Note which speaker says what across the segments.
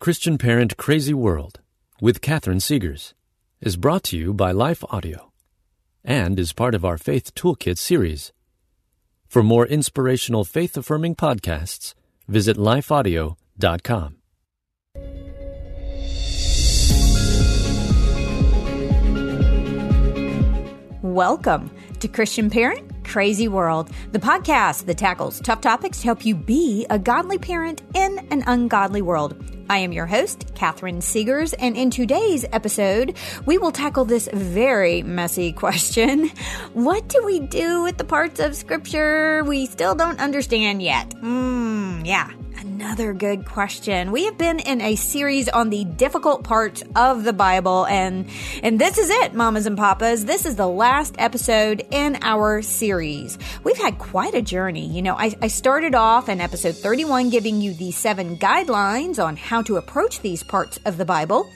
Speaker 1: Christian Parent Crazy World with Catherine Segars is brought to you by Life Audio and is part of our Faith Toolkit series. For more inspirational faith affirming podcasts, visit lifeaudio.com.
Speaker 2: Welcome to Christian Parent Crazy World, the podcast that tackles tough topics to help you be a godly parent in an ungodly world. I am your host, Catherine Segars, and in today's episode, we will tackle this very messy question. What do we do with the parts of scripture we still don't understand yet? Hmm, yeah, another good question. We have been in a series on the difficult parts of the Bible and and this is it, mamas and papas. This is the last episode in our series. We've had quite a journey. You know, I, I started off in episode 31 giving you the seven guidelines on how to approach these parts of the Bible.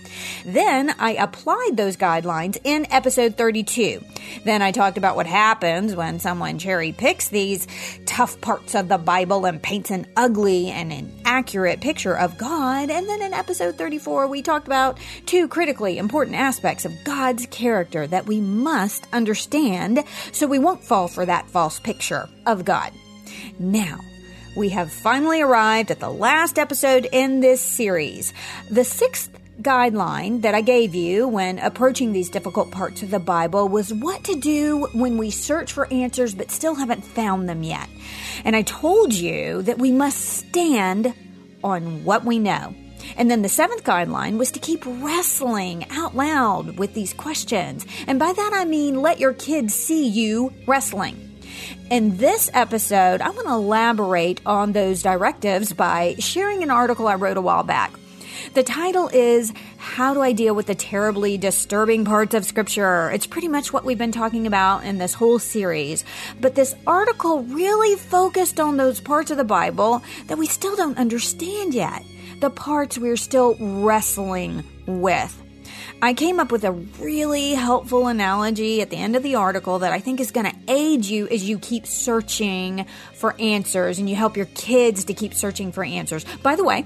Speaker 2: Then I applied those guidelines in episode 32. Then I talked about what happens when someone cherry picks these tough parts of the Bible and paints an ugly and an accurate picture of God. And then in episode 34, we talked about two critically important aspects of God's character that we must understand so we won't fall for that false picture of God. Now, we have finally arrived at the last episode in this series. The sixth guideline that I gave you when approaching these difficult parts of the Bible was what to do when we search for answers but still haven't found them yet. And I told you that we must stand on what we know. And then the seventh guideline was to keep wrestling out loud with these questions. And by that I mean let your kids see you wrestling. In this episode, I want to elaborate on those directives by sharing an article I wrote a while back. The title is How Do I Deal with the Terribly Disturbing Parts of Scripture? It's pretty much what we've been talking about in this whole series. But this article really focused on those parts of the Bible that we still don't understand yet, the parts we're still wrestling with. I came up with a really helpful analogy at the end of the article that I think is going to aid you as you keep searching for answers and you help your kids to keep searching for answers. By the way,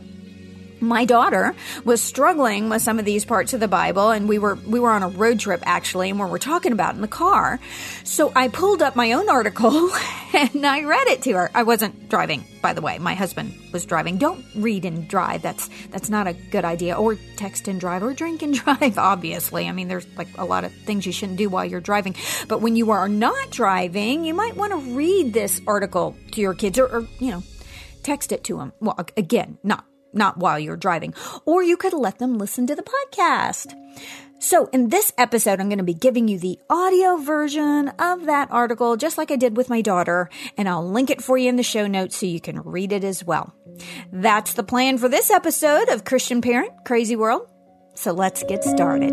Speaker 2: my daughter was struggling with some of these parts of the Bible and we were we were on a road trip actually and we were talking about in the car. So I pulled up my own article and I read it to her. I wasn't driving, by the way. My husband was driving. Don't read and drive. That's that's not a good idea. Or text and drive or drink and drive, obviously. I mean there's like a lot of things you shouldn't do while you're driving. But when you are not driving, you might want to read this article to your kids or, or you know, text it to them. Well, again, not not while you're driving, or you could let them listen to the podcast. So, in this episode, I'm going to be giving you the audio version of that article, just like I did with my daughter, and I'll link it for you in the show notes so you can read it as well. That's the plan for this episode of Christian Parent Crazy World. So, let's get started.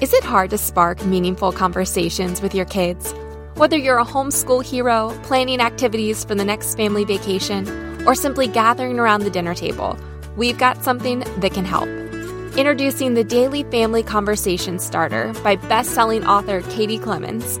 Speaker 3: Is it hard to spark meaningful conversations with your kids? Whether you're a homeschool hero, planning activities for the next family vacation, or simply gathering around the dinner table, we've got something that can help. Introducing the Daily Family Conversation Starter by best-selling author Katie Clemons.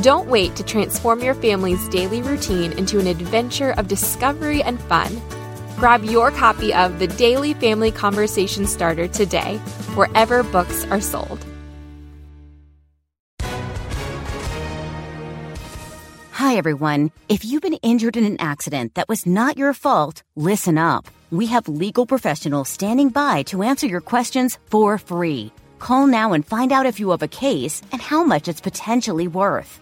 Speaker 3: Don't wait to transform your family's daily routine into an adventure of discovery and fun. Grab your copy of the Daily Family Conversation Starter today, wherever books are sold.
Speaker 4: Hi, everyone. If you've been injured in an accident that was not your fault, listen up. We have legal professionals standing by to answer your questions for free. Call now and find out if you have a case and how much it's potentially worth.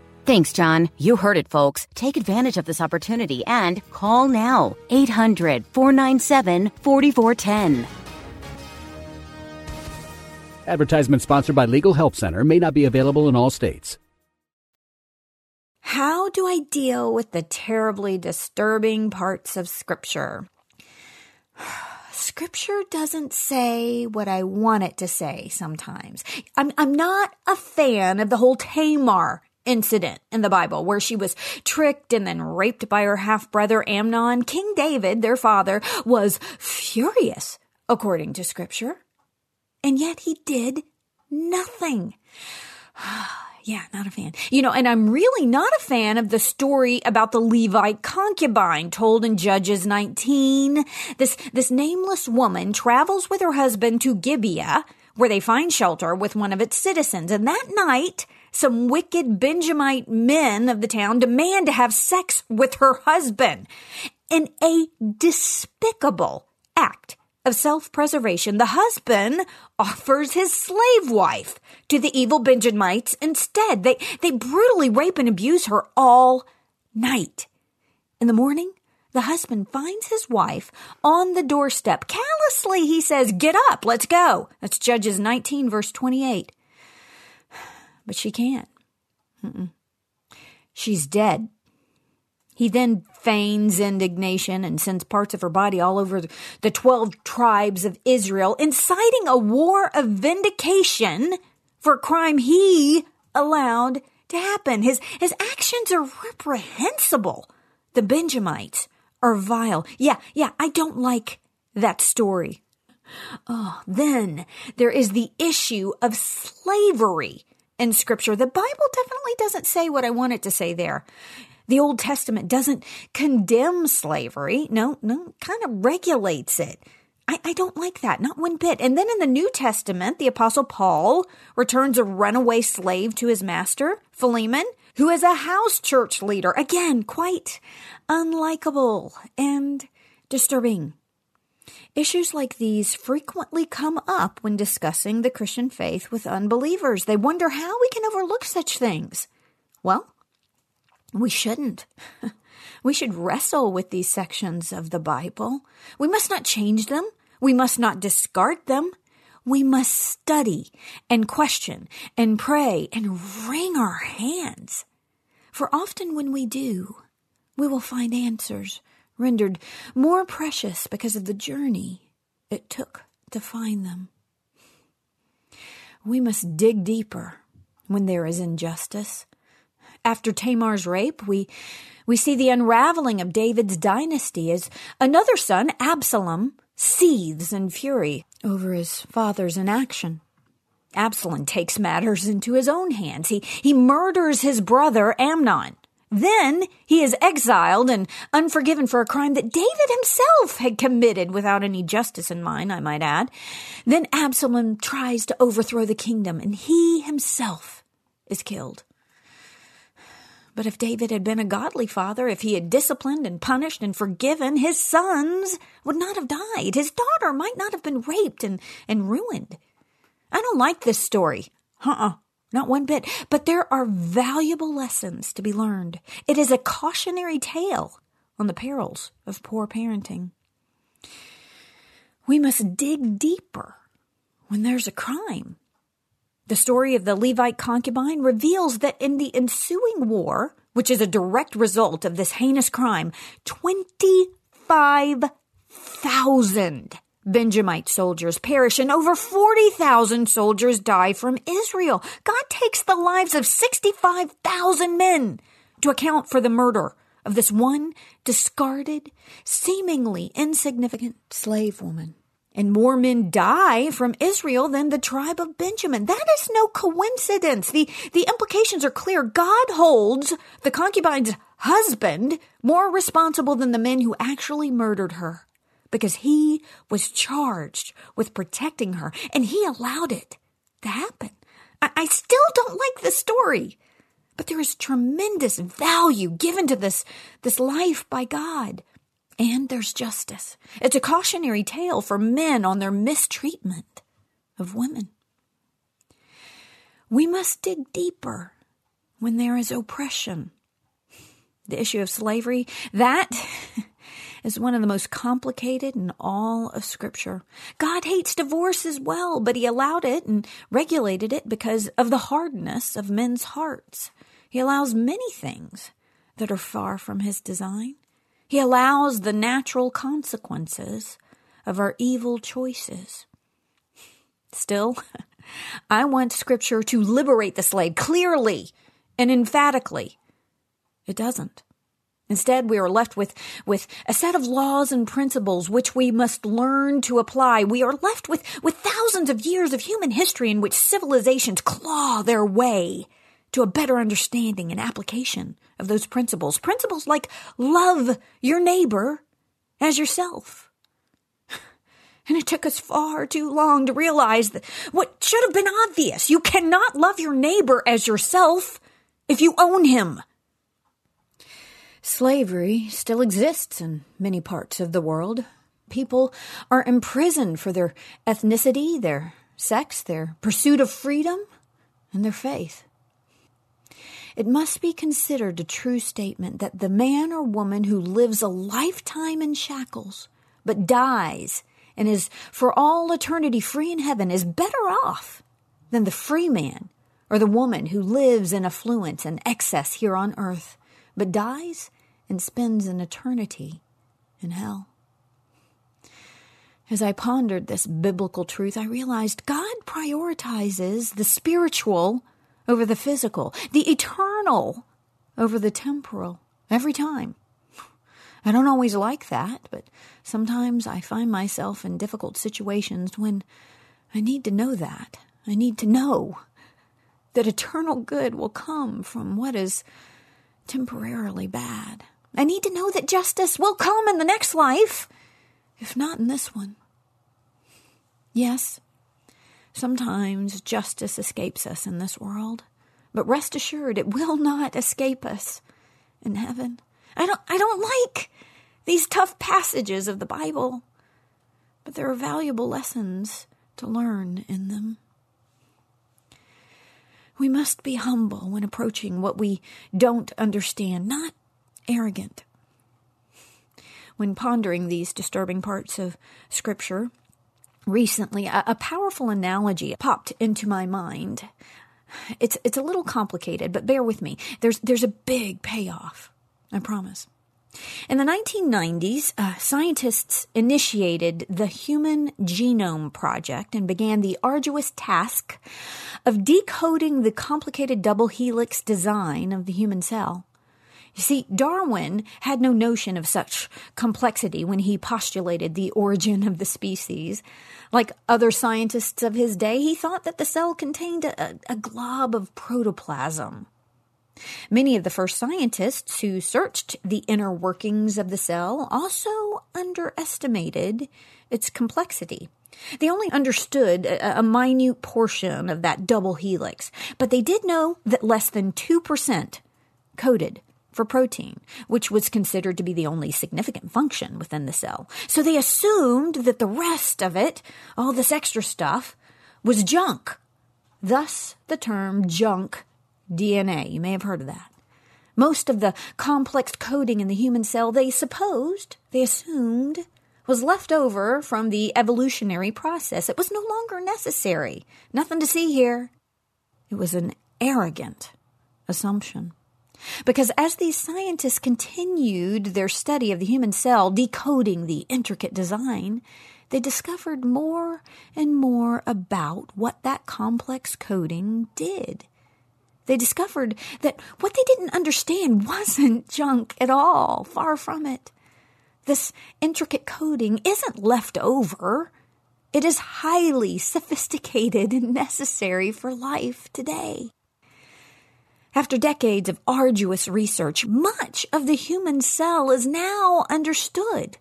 Speaker 4: Thanks, John. You heard it, folks. Take advantage of this opportunity and call now. 800 497 4410.
Speaker 5: Advertisement sponsored by Legal Help Center may not be available in all states.
Speaker 2: How do I deal with the terribly disturbing parts of Scripture? Scripture doesn't say what I want it to say sometimes. I'm, I'm not a fan of the whole Tamar incident in the Bible where she was tricked and then raped by her half brother Amnon. King David, their father, was furious, according to Scripture. And yet he did nothing. yeah, not a fan. You know, and I'm really not a fan of the story about the Levite concubine told in Judges 19. This, this nameless woman travels with her husband to Gibeah, where they find shelter with one of its citizens. And that night, some wicked Benjamite men of the town demand to have sex with her husband in a despicable act of self-preservation, the husband offers his slave wife to the evil Benjamites instead. They, they brutally rape and abuse her all night. In the morning, the husband finds his wife on the doorstep. Callously, he says, Get up, let's go. That's Judges 19, verse 28. But she can't. Mm-mm. She's dead. He then feigns indignation and sends parts of her body all over the 12 tribes of Israel, inciting a war of vindication for a crime he allowed to happen. His, his actions are reprehensible. The Benjamites are vile. Yeah, yeah, I don't like that story. Oh, then there is the issue of slavery in scripture. The Bible definitely doesn't say what I want it to say there. The Old Testament doesn't condemn slavery. No, no, kind of regulates it. I, I don't like that, not one bit. And then in the New Testament, the Apostle Paul returns a runaway slave to his master, Philemon, who is a house church leader. Again, quite unlikable and disturbing. Issues like these frequently come up when discussing the Christian faith with unbelievers. They wonder how we can overlook such things. Well, we shouldn't. we should wrestle with these sections of the Bible. We must not change them. We must not discard them. We must study and question and pray and wring our hands. For often when we do, we will find answers rendered more precious because of the journey it took to find them. We must dig deeper when there is injustice after Tamar's rape, we, we see the unraveling of David's dynasty as another son, Absalom, seethes in fury over his father's inaction. Absalom takes matters into his own hands. He, he murders his brother Amnon. Then he is exiled and unforgiven for a crime that David himself had committed without any justice in mind, I might add. Then Absalom tries to overthrow the kingdom and he himself is killed. But if David had been a godly father, if he had disciplined and punished and forgiven, his sons would not have died. His daughter might not have been raped and, and ruined. I don't like this story. Uh-uh. Not one bit. But there are valuable lessons to be learned. It is a cautionary tale on the perils of poor parenting. We must dig deeper when there's a crime the story of the Levite concubine reveals that in the ensuing war, which is a direct result of this heinous crime, 25,000 Benjamite soldiers perish and over 40,000 soldiers die from Israel. God takes the lives of 65,000 men to account for the murder of this one discarded, seemingly insignificant slave woman and more men die from Israel than the tribe of Benjamin. That is no coincidence. The, the implications are clear. God holds the concubine's husband more responsible than the men who actually murdered her because he was charged with protecting her and he allowed it to happen. I, I still don't like the story But there is tremendous value given to this, this life by God. And there's justice. It's a cautionary tale for men on their mistreatment of women. We must dig deeper when there is oppression. The issue of slavery, that is one of the most complicated in all of Scripture. God hates divorce as well, but He allowed it and regulated it because of the hardness of men's hearts. He allows many things that are far from His design. He allows the natural consequences of our evil choices. Still, I want Scripture to liberate the slave clearly and emphatically. It doesn't. Instead, we are left with, with a set of laws and principles which we must learn to apply. We are left with, with thousands of years of human history in which civilizations claw their way to a better understanding and application of those principles. Principles like love your neighbor as yourself. And it took us far too long to realize that what should have been obvious. You cannot love your neighbor as yourself if you own him. Slavery still exists in many parts of the world. People are imprisoned for their ethnicity, their sex, their pursuit of freedom, and their faith. It must be considered a true statement that the man or woman who lives a lifetime in shackles but dies and is for all eternity free in heaven is better off than the free man or the woman who lives in affluence and excess here on earth but dies and spends an eternity in hell. As I pondered this biblical truth, I realized God prioritizes the spiritual over the physical, the eternal over the temporal, every time. I don't always like that, but sometimes I find myself in difficult situations when I need to know that. I need to know that eternal good will come from what is temporarily bad. I need to know that justice will come in the next life, if not in this one. Yes, sometimes justice escapes us in this world, but rest assured it will not escape us in heaven. I don't I don't like these tough passages of the Bible, but there are valuable lessons to learn in them. We must be humble when approaching what we don't understand, not arrogant. When pondering these disturbing parts of Scripture, recently a, a powerful analogy popped into my mind. It's it's a little complicated, but bear with me. There's there's a big payoff. I promise. In the 1990s, uh, scientists initiated the Human Genome Project and began the arduous task of decoding the complicated double helix design of the human cell. You see, Darwin had no notion of such complexity when he postulated the origin of the species. Like other scientists of his day, he thought that the cell contained a, a glob of protoplasm. Many of the first scientists who searched the inner workings of the cell also underestimated its complexity. They only understood a, a, minute portion of that double helix, but they did know that less than 2% coded for protein, which was considered to be the only significant function within the cell. So they assumed that the rest of it, all this extra stuff, was junk. Thus the term junk DNA. You may have heard of that. Most of the complex coding in the human cell, they supposed, they assumed, was left over from the evolutionary process. It was no longer necessary. Nothing to see here. It was an arrogant assumption. Because as these scientists continued their study of the human cell, decoding the intricate design, they discovered more and more about what that complex coding did. They discovered that what they didn't understand wasn't junk at all, far from it. This intricate coding isn't left over. It is highly sophisticated and necessary for life today. After decades of arduous research, much of the human cell is now understood.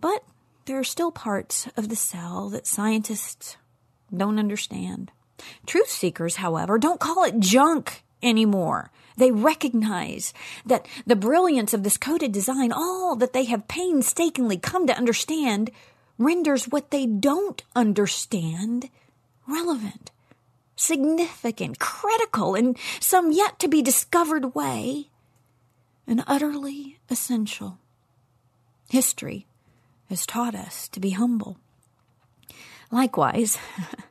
Speaker 2: But there are still parts of the cell that scientists don't understand. Truth seekers, however, don't call it junk anymore. They recognize that the brilliance of this coded design, all that they have painstakingly come to understand, renders what they don't understand relevant, significant, critical, in some yet to be discovered way, and utterly essential. History has taught us to be humble. Likewise,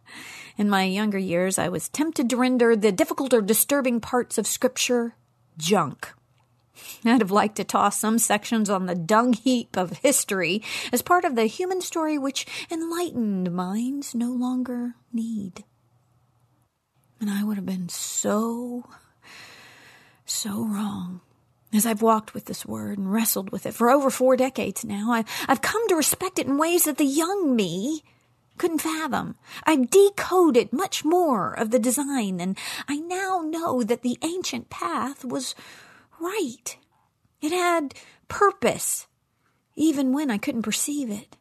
Speaker 2: in my younger years, I was tempted to render the difficult or disturbing parts of Scripture junk. I'd have liked to toss some sections on the dung heap of history as part of the human story which enlightened minds no longer need. And I would have been so, so wrong. As I've walked with this word and wrestled with it for over four decades now, I, I've come to respect it in ways that the young me couldn't fathom. I've decoded much more of the design, and I now know that the ancient path was right. It had purpose, even when I couldn't perceive it.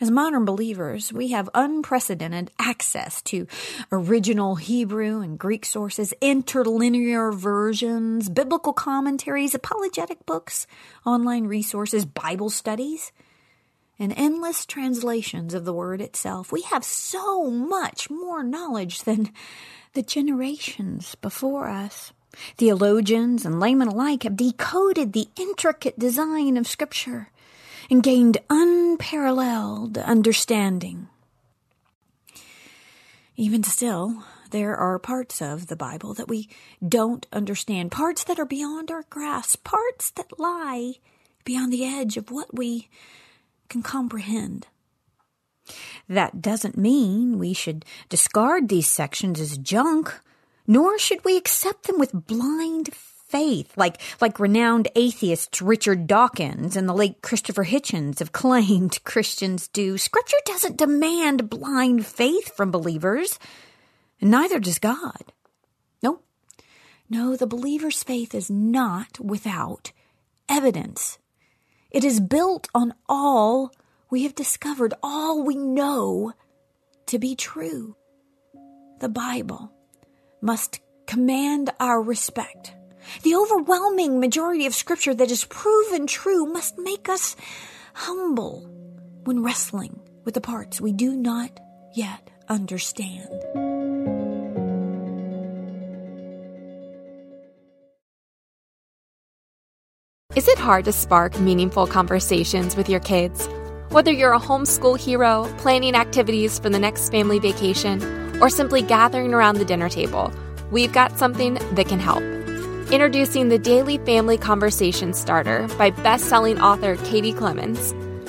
Speaker 2: As modern believers, we have unprecedented access to original Hebrew and Greek sources, interlinear versions, biblical commentaries, apologetic books, online resources, Bible studies, and endless translations of the word itself. We have so much more knowledge than the generations before us. Theologians and laymen alike have decoded the intricate design of Scripture and gained unparalleled understanding. Even still, there are parts of the Bible that we don't understand, parts that are beyond our grasp, parts that lie beyond the edge of what we can comprehend. That doesn't mean we should discard these sections as junk, nor should we accept them with blind faith, like, like renowned atheists Richard Dawkins and the late Christopher Hitchens have claimed Christians do. Scripture doesn't demand blind faith from believers, and neither does God. No, no, the believer's faith is not without evidence. It is built on all we have discovered, all we know to be true. The Bible must command our respect. The overwhelming majority of scripture that is proven true must make us humble when wrestling with the parts we do not yet understand.
Speaker 3: Is it hard to spark meaningful conversations with your kids? Whether you're a homeschool hero, planning activities for the next family vacation, or simply gathering around the dinner table, we've got something that can help. Introducing the Daily Family Conversation Starter by best-selling author Katie Clemons.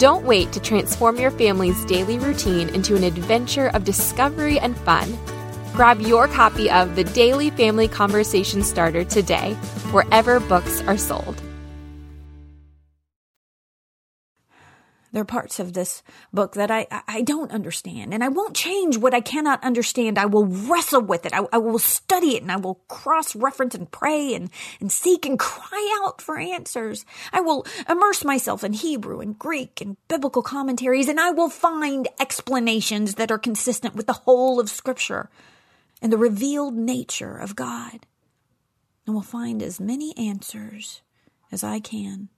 Speaker 3: Don't wait to transform your family's daily routine into an adventure of discovery and fun. Grab your copy of the Daily Family Conversation Starter today, wherever books are sold.
Speaker 2: There are parts of this book that I, I don't understand, and I won't change what I cannot understand. I will wrestle with it. I, I will study it, and I will cross reference and pray and, and seek and cry out for answers. I will immerse myself in Hebrew and Greek and biblical commentaries, and I will find explanations that are consistent with the whole of Scripture and the revealed nature of God. And will find as many answers as I can.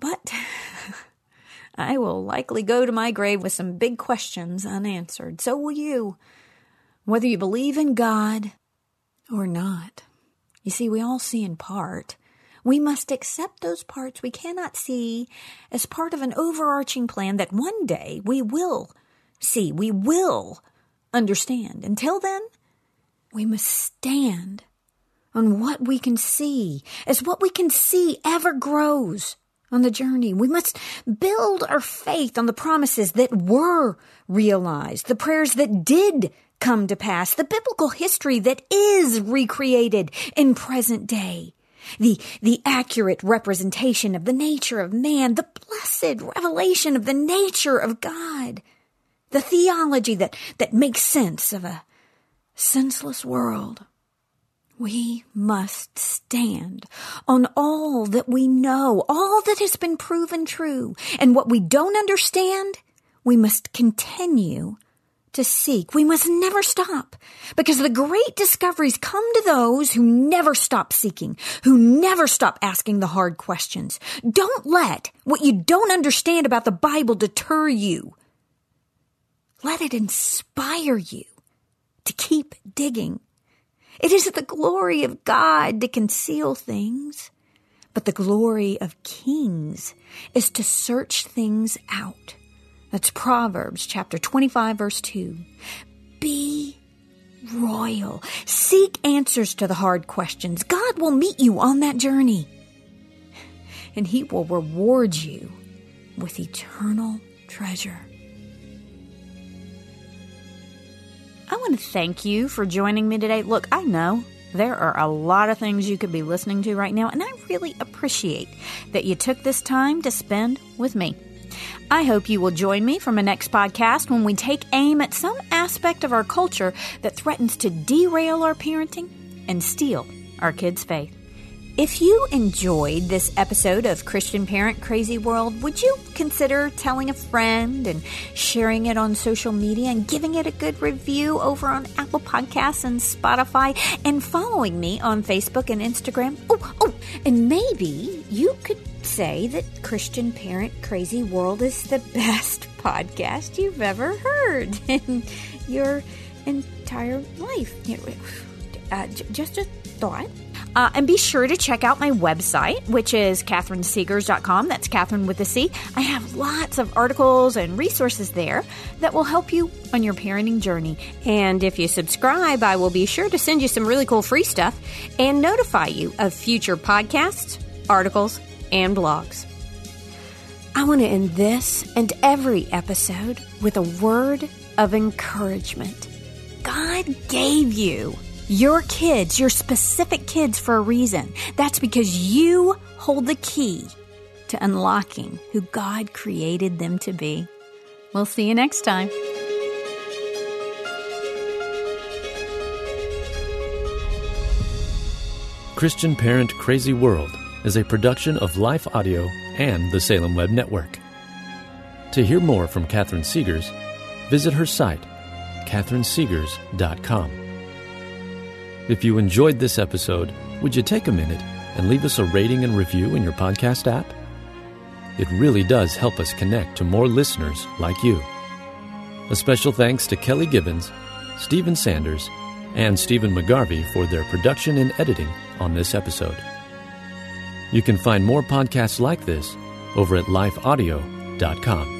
Speaker 2: But I will likely go to my grave with some big questions unanswered. So will you, whether you believe in God or not. You see, we all see in part. We must accept those parts we cannot see as part of an overarching plan that one day we will see, we will understand. Until then, we must stand on what we can see as what we can see ever grows on the journey. We must build our faith on the promises that were realized, the prayers that did come to pass, the biblical history that is recreated in present day. The, the accurate representation of the nature of man, the blessed revelation of the nature of God, the theology that, that makes sense of a senseless world. We must stand on all that we know, all that has been proven true, and what we don't understand, we must continue to seek. We must never stop because the great discoveries come to those who never stop seeking, who never stop asking the hard questions. Don't let what you don't understand about the Bible deter you. Let it inspire you to keep digging. It is the glory of God to conceal things, but the glory of kings is to search things out. That's Proverbs chapter 25 verse 2. Be royal. Seek answers to the hard questions. God will meet you on that journey. And he will reward you with eternal treasure. Thank you for joining me today. Look, I know there are a lot of things you could be listening to right now, and I really appreciate that you took this time to spend with me. I hope you will join me for my next podcast when we take aim at some aspect of our culture that threatens to derail our parenting and steal our kids' faith. If you enjoyed this episode of Christian Parent Crazy World, would you consider telling a friend and sharing it on social media and giving it a good review over on Apple Podcasts and Spotify and following me on Facebook and Instagram? Oh, oh, and maybe you could say that Christian Parent Crazy World is the best podcast you've ever heard in your entire life. Uh, just a thought. Uh, and be sure to check out my website, which is catherinesegars.com. That's Catherine with a C. I have lots of articles and resources there that will help you on your parenting journey. And if you subscribe, I will be sure to send you some really cool free stuff and notify you of future podcasts, articles, and blogs. I want to end this and every episode with a word of encouragement. God gave you your kids, your specific kids, for a reason. That's because you hold the key to unlocking who God created them to be. We'll see you next time.
Speaker 1: Christian Parent Crazy World is a production of Life Audio and the Salem Web Network. To hear more from Catherine Segars, visit her site, catherinesegars.com. If you enjoyed this episode, would you take a minute and leave us a rating and review in your podcast app? It really does help us connect to more listeners like you. A special thanks to Kelly Gibbons, Stephen Sanders, and Stephen McGarvey for their production and editing on this episode. You can find more podcasts like this over at lifeaudio.com.